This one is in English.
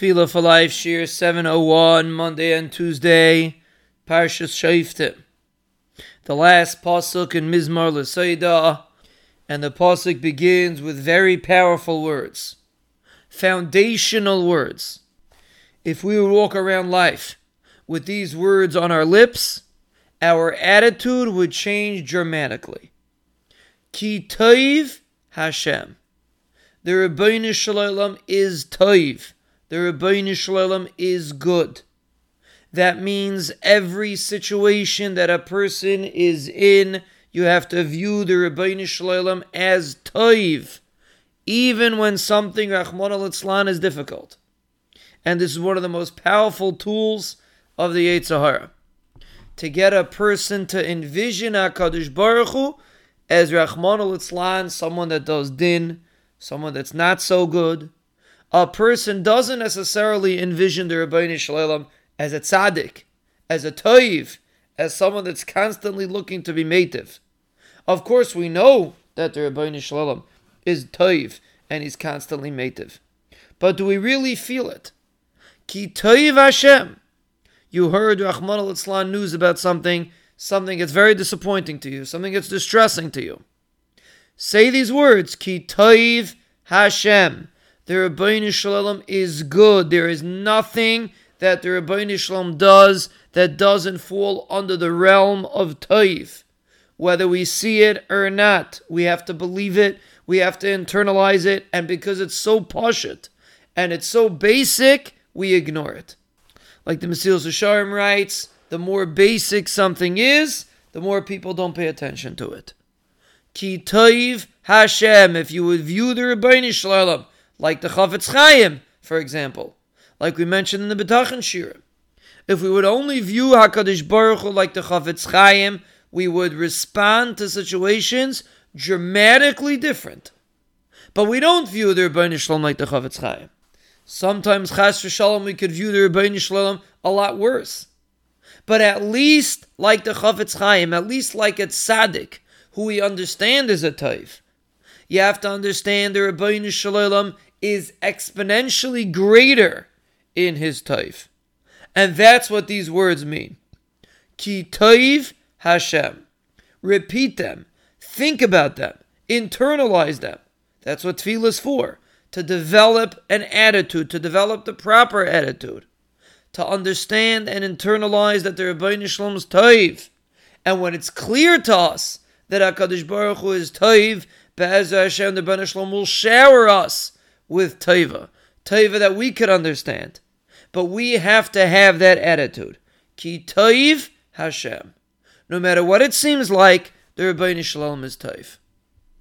Tefillah for Life, Shiur 701, Monday and Tuesday, Parshas Shoftim. The last pasuk in Mizmor L'Sodah, and the pasuk begins with very powerful words, foundational words. If we would walk around life with these words on our lips, our attitude would change dramatically. Ki Toiv Hashem. The Ribbono Shel Olam is Toiv. The Ribbono Shel Olam is good. That means every situation that a person is in, you have to view the Ribbono Shel Olam as Toiv, even when something Rahman al is difficult. And this is one of the most powerful tools of the Yetzer Hara. To get a person to envision HaKadosh Baruch Hu as Rahman al someone that does din, someone that's not so good, a person doesn't necessarily envision the Ribbono Shel Olam as a tzaddik, as a toiv, as someone that's constantly looking to be mative. Of course, we know that the Ribbono Shel Olam is toiv and he's constantly mative. But do we really feel it? Ki toiv Hashem. You heard Rahman al news about something, something that's very disappointing to you, something that's distressing to you. Say these words, Ki toiv Hashem the Ribbono Shel Olam is good. There is nothing that the Ribbono Shel Olam does that doesn't fall under the realm of Taif. Whether we see it or not, we have to believe it, we have to internalize it, and because it's so poshut and it's so basic, we ignore it. Like the Mesilas Yesharim writes, the more basic something is, the more people don't pay attention to it. Ki Taiv Hashem, if you would view the Ribbono Shel Olam like the Chafetz Chaim, for example, like we mentioned in the Betachin Shira. If we would only view Hakadosh Baruch Hu like the Chafetz Chaim, we would respond to situations dramatically different. But we don't view the Ribbono Shel Olam like the Chafetz Chaim. Sometimes Chas Shalom we could view the Ribbono Shel Olam a lot worse. But at least like the Chafetz Chaim, at least like a tzaddik, who we understand is a taif. You have to understand the Ribbono Shel Olam is exponentially greater in his taif. And that's what these words mean. Ki taif Hashem. Repeat them. Think about them. Internalize them. That's what tefillah is for. To develop an attitude, to develop the proper attitude. To understand and internalize that the Ribbono Shel Olam taif. And when it's clear to us that HaKadosh Baruch Hu is taif, Be'ez Hashem, the Ribbono Shel Olam will shower us with taiva, taiva that we could understand. But we have to have that attitude. Ki taiv Hashem. No matter what it seems like, the Ribbono Shel Olam is taif.